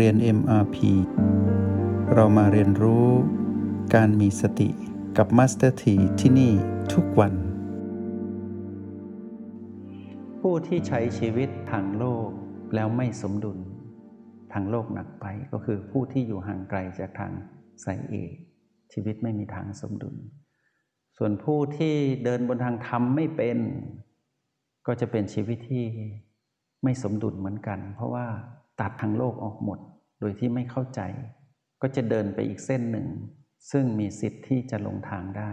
เรียน MRP เรามาเรียนรู้การมีสติกับ Master T ที่ที่นี่ทุกวัน ผู้ที่ใช้ชีวิตทางโลกแล้วไม่สมดุล ทางโลกหนักไปก็คือผู้ที่อยู่ห่างไกลจากทางสายเอกชีวิตไม่มีทางสมดุล ส่วนผู้ที่เดินบนทางธรรมไม่เป็น ก็จะเป็นชีวิตที่ไม่สมดุลเหมือนกัน เพราะว่า ตัดทางโลกออกหมด โดยที่ไม่เข้าใจ ก็จะเดินไปอีกเส้นหนึ่ง ซึ่งมีสิทธิ์ที่จะลงทางได้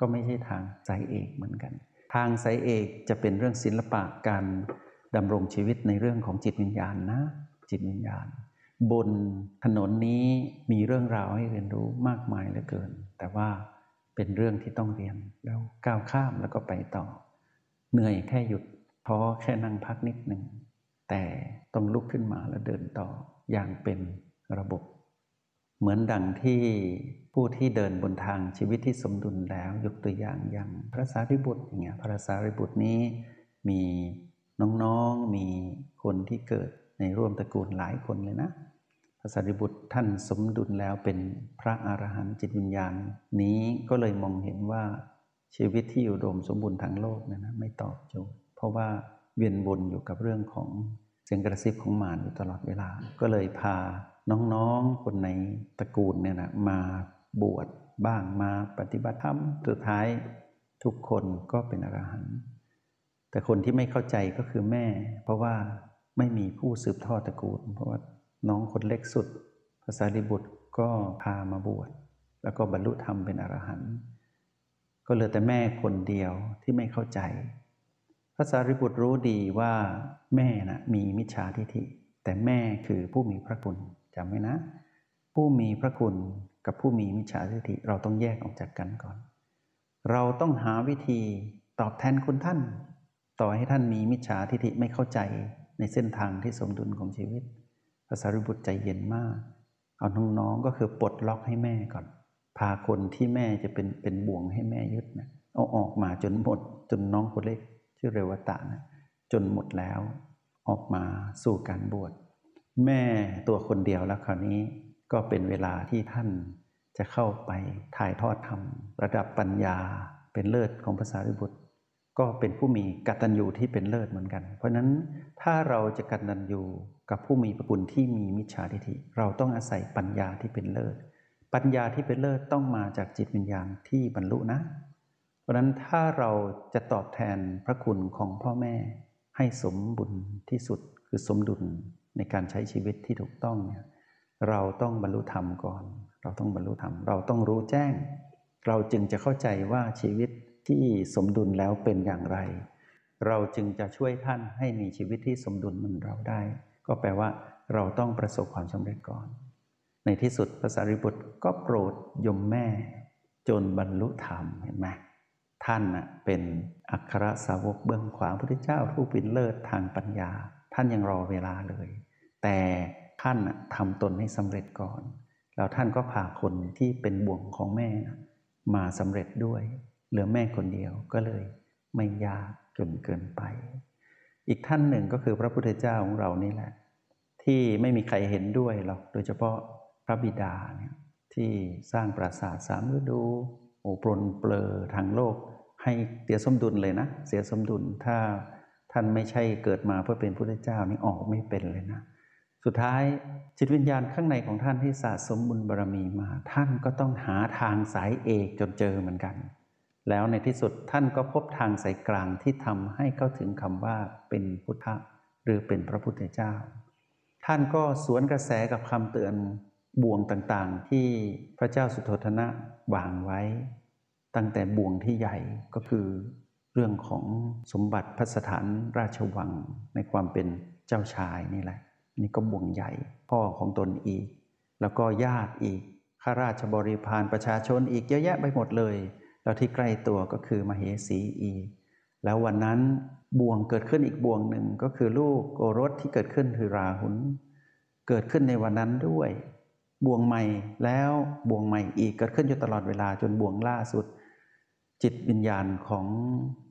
ก็ไม่ใช่ทางสายเอกเหมือนกัน ทางสายเอกจะเป็นเรื่องศิลปะการดำรงชีวิตในเรื่องของจิตวิญญาณนะ จิตวิญญาณ บนถนนนี้มีเรื่องราวให้เรียนรู้มากมายเหลือเกิน แต่ว่าเป็นเรื่องที่ต้องเรียนแล้วก้าวข้ามแล้วก็ไปต่อ เหนื่อยแค่หยุดท้อแค่นั่งพักนิดหนึ่ง แต่ต้องลุกขึ้นมาแล้วเดินต่ออย่างเป็นระบบ เหมือนดังที่ผู้ที่เดินบนทางชีวิตที่สมดุลแล้วยกตัวอย่างอย่างพระสารีบุตรอย่างเงี้ยพระสารีบุตรนี้มีน้องๆมีคนที่เกิดในร่วมตระกูลหลายคนเลยนะพระสารีบุตรท่านสมดุลแล้วเป็นพระอรหันต์จิตวิญญาณ นี้ก็เลยมองเห็นว่าชีวิตที่อยู่โดมสมบูรณ์ทางโลกนะนะไม่ตอบโจทย์เพราะว่า เวียนวนอยู่กับเรื่องของเสียงกระซิบของมารอยู่ตลอดเวลา ก็เลยพาน้องๆคนในตระกูลเนี่ยนะมาบวชบ้างมาปฏิบัติธรรมสุดท้ายทุกคนก็เป็นอรหันต์แต่คนที่ไม่เข้าใจก็คือแม่ เพราะว่าไม่มีผู้สืบทอดตระกูล เพราะว่าน้องคนเล็กสุด ภาษาลิบุตรก็พามาบวชแล้วก็บรรลุธรรมเป็นอรหันต์ก็เหลือแต่แม่คนเดียวที่ไม่เข้าใจ ระสารีบุตรรู้ดีว่าแม่นะมีมิจฉาทิฏฐิ แต่แม่คือผู้มีพระคุณจำไว้นะ ผู้มีพระคุณกับผู้มีมิจฉาทิฏฐิเราต้องแยกออกจากกันก่อน เราต้องหาวิธีตอบแทนคุณท่าน ต่อให้ท่านมีมิจฉาทิฏฐิไม่เข้าใจในเส้นทางที่สมดุลของชีวิตพระสารีบุตรใจเย็นมาก เอาน้องๆก็คือปลดล็อกให้แม่ก่อน พาคนที่แม่จะเป็นเป็นบ่วงให้แม่ยึดนะเอาออกมาจนหมดจนน้องคนเล็ก ชื่อเรวตะนะจนหมดแล้วออกมาสู่การบวชแม่ตัวคนเดียวแล้วคราวนี้ก็เป็นเวลาที่ท่านจะเข้าไปถ่ายทอดธรรม ระดับปัญญาเป็นเลิศของภาษาริบุตร ก็เป็นผู้มีกัตัญญูที่เป็นเลิศเหมือนกัน เพราะนั้นถ้าเราจะกัตัญญูกับผู้มีพระคุณที่มีมิจฉาทิฏฐิเราต้องอาศัยปัญญาที่เป็นเลิศ ปัญญาที่เป็นเลิศต้องมาจากจิตวิญญาณที่บรรลุนะ ราะนั้นถ้าเราจะตอบแทนพระคุณของพ่อแม่ให้สมบุญที่สุดคือสมดุลในการใช้ชีวิตที่ถูกต้องเนี่ยเราต้องบรรลุธรรมก่อน เราต้องบรรลุธรรม เราต้องรู้แจ้ง เราจึงจะเข้าใจว่าชีวิตที่สมดุลแล้วเป็นอย่างไร เราจึงจะช่วยท่านให้มีชีวิตที่สมดุลเหมือนเราได้ ก็แปลว่า เราต้องประสบความสำเร็จก่อน ในที่สุดพระสารีบุตรก็โปรดยมแม่ จนบรรลุธรรมเห็นไหม ท่านเป็นอัครสาวกเบื้องขวาพระเจ้าผู้เป็นเลิศทางปัญญา ท่านยังรอเวลาเลย แต่ท่านทำตนให้สำเร็จก่อน แล้วท่านก็พาคนที่เป็นบ่วงของแม่มาสำเร็จด้วย เหลือแม่คนเดียวก็เลยไม่ยากจนเกินไป อีกท่านหนึ่งก็คือพระพุทธเจ้าของเรานี่แหละ ที่ไม่มีใครเห็นด้วยหรอกโดยเฉพาะพระบิดาเนี่ยที่สร้างปราสาทสามฤดูโอ้ปลนเปลอทางโลก ให้เสียสมดุลเลยนะ เสียสมดุลถ้าท่านไม่ใช่เกิดมาเพื่อเป็นพุทธเจ้านี่ออกไม่เป็นเลยนะ สุดท้ายจิตวิญญาณข้างในของท่านที่สะสมบุญบารมีมา ท่านก็ต้องหาทางสายเอกจนเจอเหมือนกัน แล้วในที่สุดท่านก็พบทางสายกลางที่ทำให้เข้าถึงคำว่าเป็นพุทธหรือเป็นพระพุทธเจ้า ท่านก็สวนกระแสกับคำเตือนบ่วงต่างๆ ที่พระเจ้าสุโธทนะวางไว้ ตั้งแต่บ่วงที่ใหญ่ก็คือเรื่องของสมบัติพัสถานราชวังในความเป็นเจ้าชายนี่แหละ นี่ก็บ่วงใหญ่พ่อของตนอีก แล้วก็ญาติอีกข้าราชบริพารประชาชนอีกเยอะแยะไปหมดเลย แล้วที่ใกล้ตัวก็คือมเหสีอีก แล้ววันนั้นบ่วงเกิดขึ้นอีกบ่วงหนึ่งก็คือลูกโอรสที่เกิดขึ้นคือราหุลเกิดขึ้นในวันนั้นด้วยบ่วงใหม่แล้วบ่วงใหม่อีกเกิดขึ้นอยู่ตลอดเวลาจนบ่วงล่าสุด จิตวิญญาณของ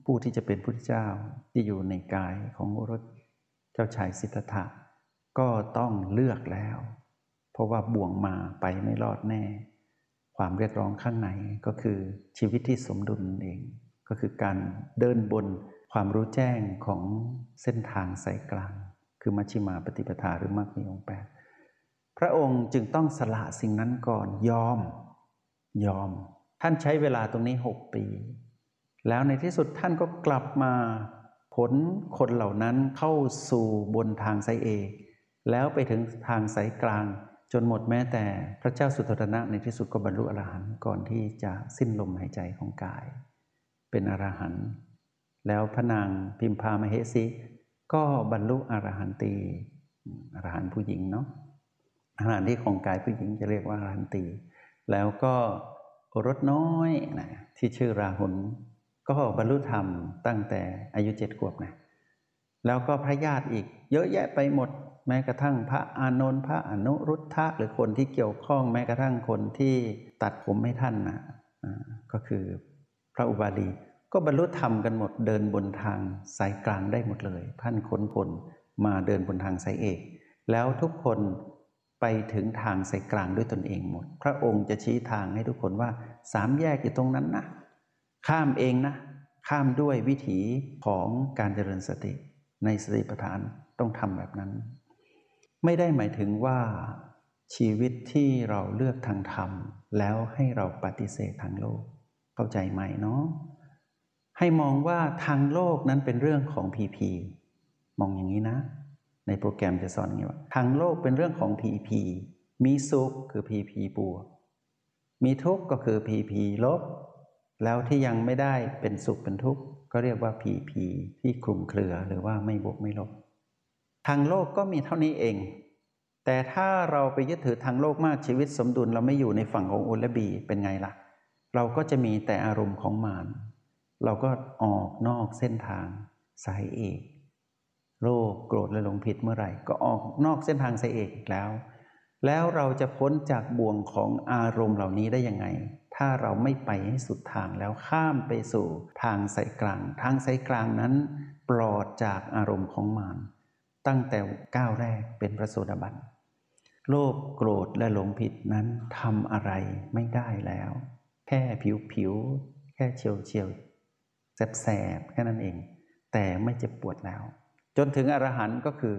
ผู้ที่จะเป็นพุทธเจ้าที่อยู่ในกายของโอรสเจ้าชายสิทธัตถะก็ต้องเลือกแล้ว เพราะว่าบ่วงมาไปไม่รอดแน่ ความเรียกร้องข้างในก็คือชีวิตที่สมดุลเอง ก็คือการเดินบนความรู้แจ้งของเส้นทางสายกลาง คือมัชฌิมาปฏิปทาหรือมรรคมีองค์แปดพระองค์จึงต้องสละสิ่งนั้นก่อนยอม ยอม ท่านใช้เวลาตรงนี้หกปี แล้วในที่สุดท่านก็กลับมาผลคนเหล่านั้นเข้าสู่บนทางสายเอกแล้วไปถึงทางสายกลาง จนหมดแม้แต่พระเจ้าสุโธนะในที่สุดก็บรรลุอรหันต์ก่อนที่จะสิ้นลมหายใจของกาย เป็นอรหันต์แล้วพระนางพิมพามเหสีก็บรรลุอรหันตีอรหันต์ผู้หญิงเนาะอรหันต์ที่ของกายผู้หญิงจะเรียกว่าอรหันตี แล้วก็ โอรสน้อยนะที่ชื่อราหุลก็บรรลุธรรมตั้งแต่อายุเจ็ดขวบนะแล้วก็พระญาติอีก เยอะแยะไปหมด แม้กระทั่งพระอานนท์พระอนุรุทธะหรือคนที่เกี่ยวข้องแม้กระทั่งคนที่ตัดผมให้ท่านนะก็คือพระอุบาลีก็บรรลุธรรมกันหมดเดินบนทางสายกลางได้หมดเลยท่านขนผลมาเดินบนทางสายเอก แล้วทุกคน ไปถึงทางสายกลางด้วยตนเองหมด พระองค์จะชี้ทางให้ทุกคนว่าสามแยกอยู่ตรงนั้นนะ ข้ามเองนะ ข้ามด้วยวิถีของการเจริญสติ ในสติปัฏฐานต้องทำแบบนั้น ไม่ได้หมายถึงว่าชีวิตที่เราเลือกทางธรรม แล้วให้เราปฏิเสธทางโลก เข้าใจไหมเนาะให้มองว่าทางโลกนั้นเป็นเรื่องของพีพีมองอย่างนี้นะ ในโปรแกรมจะสอนอย่างนี้ว่าทางโลกเป็นเรื่องของพีพีมีสุขคือพีพีบวก มีทุกข์ก็คือพีพีลบ แล้วที่ยังไม่ได้เป็นสุขเป็นทุกข์ก็เรียกว่าผีผีที่คลุมเครือหรือว่าไม่บวกไม่ลบ ทางโลกก็มีเท่านี้เอง แต่ถ้าเราไปยึดถือทางโลกมากชีวิตสมดุลเราไม่อยู่ในฝั่งของอุลบีเป็นไงล่ะ เราก็จะมีแต่อารมณ์ของมารเราก็ออกนอกเส้นทางสายเอก โลภโกรธและหลงผิดเมื่อไหร่ ก็ออกนอกเส้นทางสายเอกอีกแล้ว แล้วเราจะพ้นจากบ่วงของอารมณ์เหล่านี้ได้ยังไง ถ้าเราไม่ไปให้สุดทางแล้วข้ามไปสู่ทางสายกลาง ทางสายกลางนั้น ปลอดจากอารมณ์ของมารตั้งแต่ก้าวแรกเป็นพระโสดาบันโลภโกรธและหลงผิดนั้นทำอะไรไม่ได้แล้ว แค่ผิวผิวแค่เฉียวเฉียวแสบแสบแค่นั้นเอง แต่ไม่เจ็บปวดแล้ว จนถึงอรหันต์ก็คือ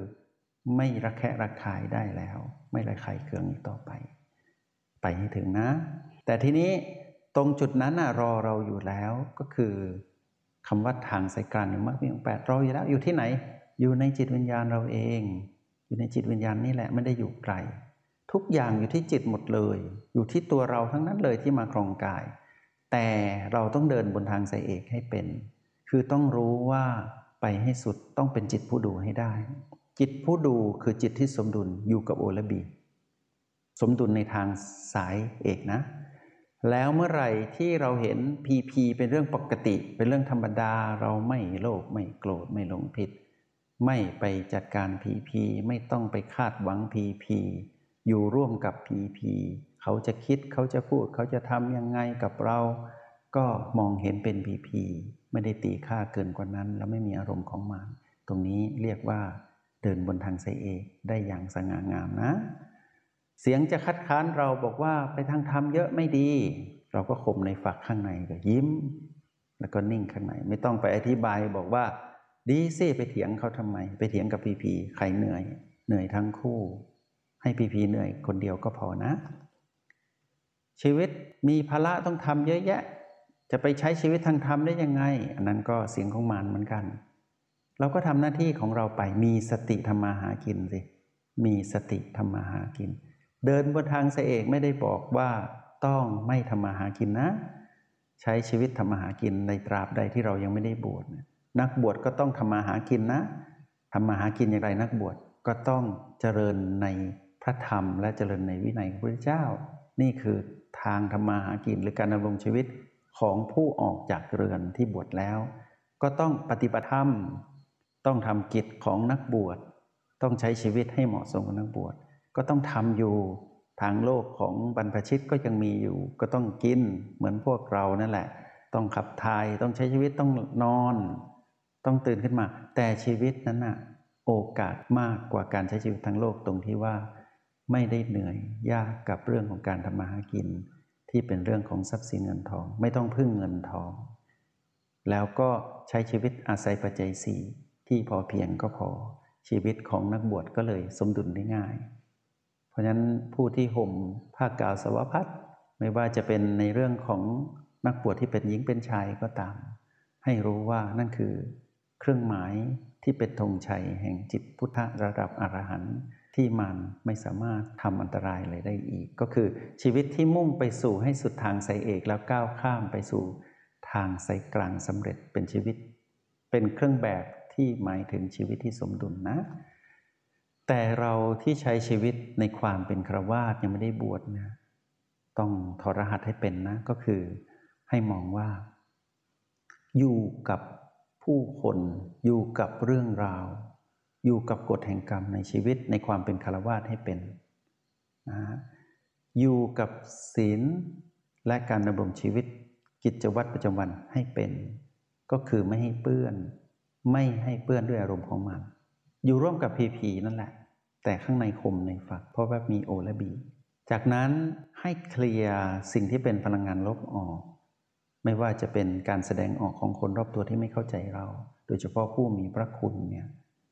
ไม่ระแคะระคายได้แล้ว ไม่ระคายเคืองอีกต่อไป ไปให้ถึงนะ แต่ทีนี้ตรงจุดนั้นรอเราอยู่แล้วก็คือคำว่าทางสายกลางหรือมรรคมีองแปดรออยู่แล้วอยู่ที่ไหน อยู่ในจิตวิญญาณเราเอง อยู่ในจิตวิญญาณนี่แหละไม่ได้อยู่ไกลทุกอย่างอยู่ที่จิตหมดเลย อยู่ที่ตัวเราทั้งนั้นเลยที่มาครองกาย แต่เราต้องเดินบนทางสายเอกให้เป็น คือต้องรู้ว่า ไปให้สุดต้องเป็นจิตผู้ดูให้ได้ จิตผู้ดูคือจิตที่สมดุลอยู่กับโอและบี สมดุลในทางสายเอกนะ แล้วเมื่อไหร่ที่เราเห็นพีพีเป็นเรื่องปกติ เป็นเรื่องธรรมดาเราไม่โลภไม่โกรธไม่หลงผิด ไม่ไปจัดการพีพีไม่ต้องไปคาดหวังพีพีอยู่ร่วมกับพีพีเขาจะคิดเขาจะพูดเขาจะทำยังไงกับเรา ก็มองเห็นเป็นพีพีไม่ได้ตีค่าเกินกว่านั้น แล้วไม่มีอารมณ์ของมันตรงนี้เรียกว่าเดินบนทางไซเอกได้อย่างสง่างามนะ เสียงจะคัดค้านเราบอกว่าไปทางธรรมเยอะไม่ดี เราก็ข่มในฝักข้างในก็ยิ้ม แล้วก็นิ่งข้างในไม่ต้องไปอธิบายบอกว่า ดีสิไปเถียงเขาทำไม ไปเถียงกับพีพีใครเหนื่อย เหนื่อยทั้งคู่ ให้พีพีเหนื่อยคนเดียวก็พอนะ ชีวิตมีภาระต้องทำเยอะแยะ จะไปใช้ชีวิตทางธรรมได้ยังไง อันนั้นก็เสียงของมารเหมือนกัน เราก็ทำหน้าที่ของเราไปมีสติธรรมาหากินสิมีสติธรรมาหากิน เดินบนทางเสเอกไม่ได้บอกว่าต้องไม่ทำมาหากินนะ ใช้ชีวิตทำมาหากินในตราบใดที่เรายังไม่ได้บวชนักบวชก็ต้องทำมาหากินนะทำมาหากินอย่างไรนักบวชก็ต้องเจริญในพระธรรมและเจริญในวินัยของพระเจ้า นี่คือทางทำมาหากินหรือการดำรงชีวิต ของผู้ออกจากเรือนที่บวชแล้ว ก็ต้องปฏิบัติธรรม ต้องทำกิจของนักบวช ต้องใช้ชีวิตให้เหมาะสมกับนักบวช ก็ต้องทำอยู่ทางโลกของบรรพชิตก็ยังมีอยู่ ก็ต้องกินเหมือนพวกเรานั่นแหละ ต้องขับถ่ายต้องใช้ชีวิตต้องนอน ต้องตื่นขึ้นมา แต่ชีวิตนั้นน่ะโอกาสมากกว่าการใช้ชีวิตทางโลกตรงที่ว่า ไม่ได้เหนื่อยยากกับเรื่องของการทำมาหากิน ที่เป็นเรื่องของทรัพย์สินเงินทอง ไม่ต้องพึ่งเงินทอง แล้วก็ใช้ชีวิตอาศัยปัจจัยสี่ที่พอเพียงก็พอชีวิตของนักบวชก็เลยสมดุลได้ง่าย เพราะฉะนั้นผู้ที่ห่มผ้ากาวสวพัดไม่ว่าจะเป็นในเรื่องของนักบวชที่เป็นหญิงเป็นชายก็ตาม ให้รู้ว่านั่นคือ เครื่องหมายที่เป็นธงชัยแห่งจิตพุทธระดับอรหันต์ ที่มันไม่สามารถทำอันตรายเลยได้อีก ก็คือชีวิตที่มุ่งไปสู่ให้สุดทางสายเอกแล้วก้าวข้ามไปสู่ทางสายกลางสำเร็จเป็นชีวิต เป็นเครื่องแบบที่หมายถึงชีวิตที่สมดุลนะแต่เราที่ใช้ชีวิตในความเป็นครวาสยังไม่ได้บวชนะ ต้องทรหัสให้เป็นนะก็คือให้มองว่า อยู่กับผู้คนอยู่กับเรื่องราว อยู่กับกฎแห่งกรรมในชีวิตในความเป็นคารวาสให้เป็นนะอยู่กับศีลและการดำรงชีวิตกิจวัตรประจำวันให้เป็น ก็คือไม่ให้เปื้อน ไม่ให้เปื้อนด้วยอารมณ์ของมัน อยู่ร่วมกับพีพีนั่นแหละ แต่ข้างในคมในฝัก เพราะว่ามีโอและบี จากนั้นให้เคลียร์สิ่งที่เป็นพลังงานลบออก ไม่ว่าจะเป็นการแสดงออกของคนรอบตัวที่ไม่เข้าใจเรา โดยเฉพาะผู้มีพระคุณเนี่ย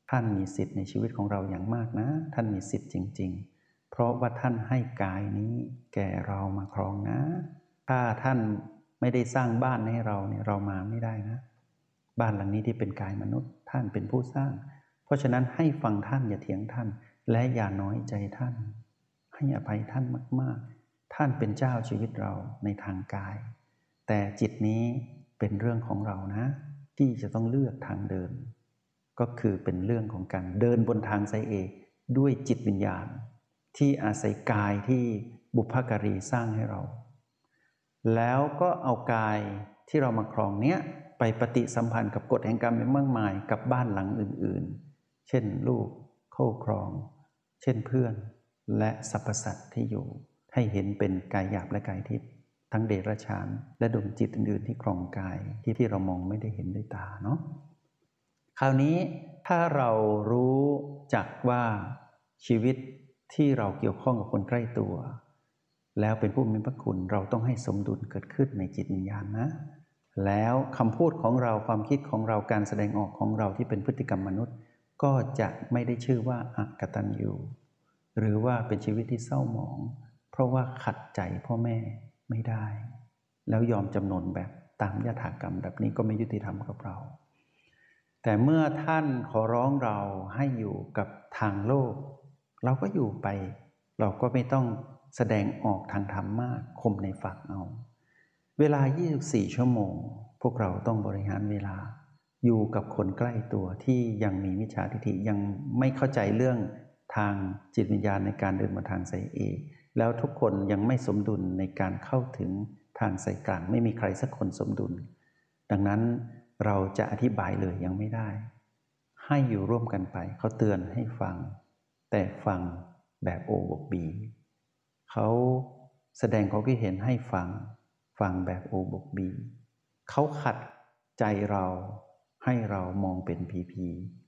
ท่านมีสิทธิ์ในชีวิตของเราอย่างมากนะ ท่านมีสิทธิ์จริง ๆ เพราะว่าท่านให้กายนี้แก่เรามาครองนะ ถ้าท่านไม่ได้สร้างบ้านให้เราเนี่ยเรามาไม่ได้นะ บ้านหลังนี้ที่เป็นกายมนุษย์ ท่านเป็นผู้สร้าง เพราะฉะนั้นให้ฟังท่านอย่าเถียงท่าน และอย่าน้อยใจท่าน ให้อภัยท่านมาก ๆ ท่านเป็นเจ้าชีวิตเราในทางกาย แต่จิตนี้เป็นเรื่องของเรานะ ที่จะต้องเลือกทางเดิน ก็คือเป็นเรื่องของการเดินบนทางไซเอกด้วยจิตวิญญาณ ที่อาศัยกายที่บุพการีสร้างให้เรา แล้วก็เอากายที่เรามาครองเนี้ยไปปฏิสัมพันธ์กับกฎแห่งกรรมมากมายกับบ้านหลังอื่นๆ เช่นลูกเข้าครอง เช่นเพื่อนและสรรพสัตว์ที่อยู่ ให้เห็นเป็นกายหยาบและกายทิพย์ทั้งเดรัจฉาน และดวงจิตอื่นๆ ที่ครองกายที่ที่เรามองไม่ได้เห็นด้วยตาเนาะ คราวนี้ถ้าเรารู้จักว่าชีวิตที่เราเกี่ยวข้องกับคนใกล้ตัว แล้วเป็นผู้มีพระคุณเราต้องให้สมดุลเกิดขึ้นในจิตวิญญาณนะ แล้วคำพูดของเราความคิดของเราการแสดงออกของเราที่เป็นพฤติกรรมมนุษย์ ก็จะไม่ได้ชื่อว่าอักตันยูหรือว่าเป็นชีวิตที่เศร้าหมอง เพราะว่าขัดใจพ่อแม่ไม่ได้ แล้วยอมจำนนแบบตามยถากรรมแบบนี้ก็ไม่ยุติธรรมกับเรา แต่เมื่อท่านขอร้องเราให้อยู่กับทางโลก เราก็อยู่ไป เราก็ไม่ต้องแสดงออกทางธรรมมากคมในฝักเอา เวลา 24 ชั่วโมง พวกเราต้องบริหารเวลา อยู่กับคนใกล้ตัวที่ยังมีมิจฉาทิฏฐิยังไม่เข้าใจเรื่องทางจิตวิญญาณในการเดินมาทางสายเอกแล้วทุกคนยังไม่สมดุลในการเข้าถึงทางสายกลาง ไม่มีใครสักคนสมดุล ดังนั้น เราจะอธิบายเลยยังไม่ได้ ให้อยู่ร่วมกันไป เขาเตือนให้ฟัง แต่ฟังแบบโอบกบีเขาแสดงเขาคิดเห็นให้ฟัง ฟังแบบโอบกบีเขาขัดใจเราให้เรามองเป็นพีพี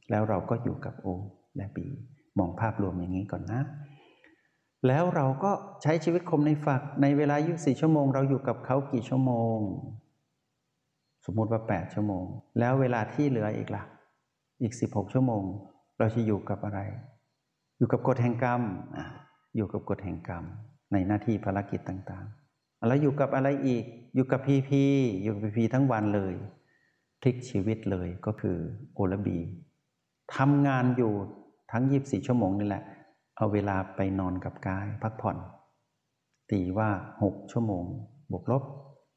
แล้วเราก็อยู่กับโอและบีมองภาพรวมอย่างนี้ก่อนนะ แล้วเราก็ใช้ชีวิตคมในฝักในเวลา 24 ชั่วโมง เราอยู่กับเขากี่ชั่วโมง สมมุติว่า 8 ชั่วโมง แล้วเวลาที่เหลืออีกละ่ะ อีก 16 ชั่วโมง เราจะอยู่กับอะไร อยู่กับกฎแห่งกรรม อยู่กับกฎแห่งกรรม ในหน้าที่ภารกิจต่างๆ แล้วอยู่กับอะไรอีก อยู่กับพีพีอยู่กับพีพีทั้งวันเลย พลิกชีวิตเลยก็คือโอลบีทำงานอยู่ทั้ง 24 ชั่วโมงนี่แหละ เอาเวลาไปนอนกับกายพักผ่อน ตีว่า 6 ชั่วโมง บวกลบ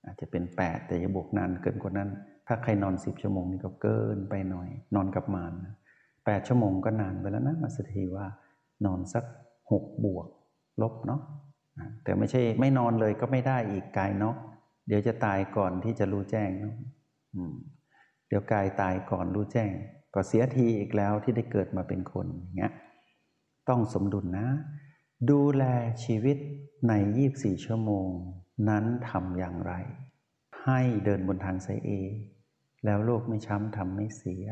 อาจจะเป็น 8 แต่อย่าบวกนานเกินกว่านั้น ถ้าใครนอน 10 ชั่วโมงนี่ก็เกินไปหน่อย นอนกับมานแปดชั่วโมงก็นานไปแล้วนะมาสถีว่านอนสัก 6 บวกลบเนาะแต่ไม่ใช่ไม่นอนเลยก็ไม่ได้อีกกายเนาะเดี๋ยวจะตายก่อนที่จะรู้แจ้งเนาะเดี๋ยวกายตายก่อนรู้แจ้ง ก็เสียทีอีกแล้วที่ได้เกิดมาเป็นคนอย่างเงี้ยต้องสมดุลนะดูแลชีวิตใน 24 ชั่วโมง นั้นทำอย่างไร ให้เดินบนทางสายเอ แล้วโลกไม่ช้ำทำไม่เสีย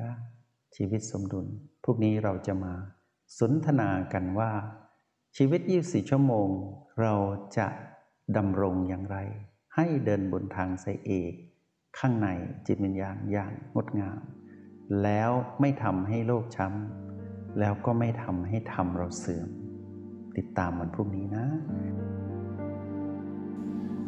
ชีวิตสมดุล พวกนี้เราจะมาสนทนากันว่า ชีวิต 24 ชั่วโมง เราจะดำรงอย่างไร ให้เดินบนทางสายเอกข้างในจิตวิญญาณอย่างงดงาม แล้วไม่ทำให้โลกช้ำแล้วก็ไม่ทำให้ธรรมเราเสื่อม ติดตามวันพรุ่งนี้นะ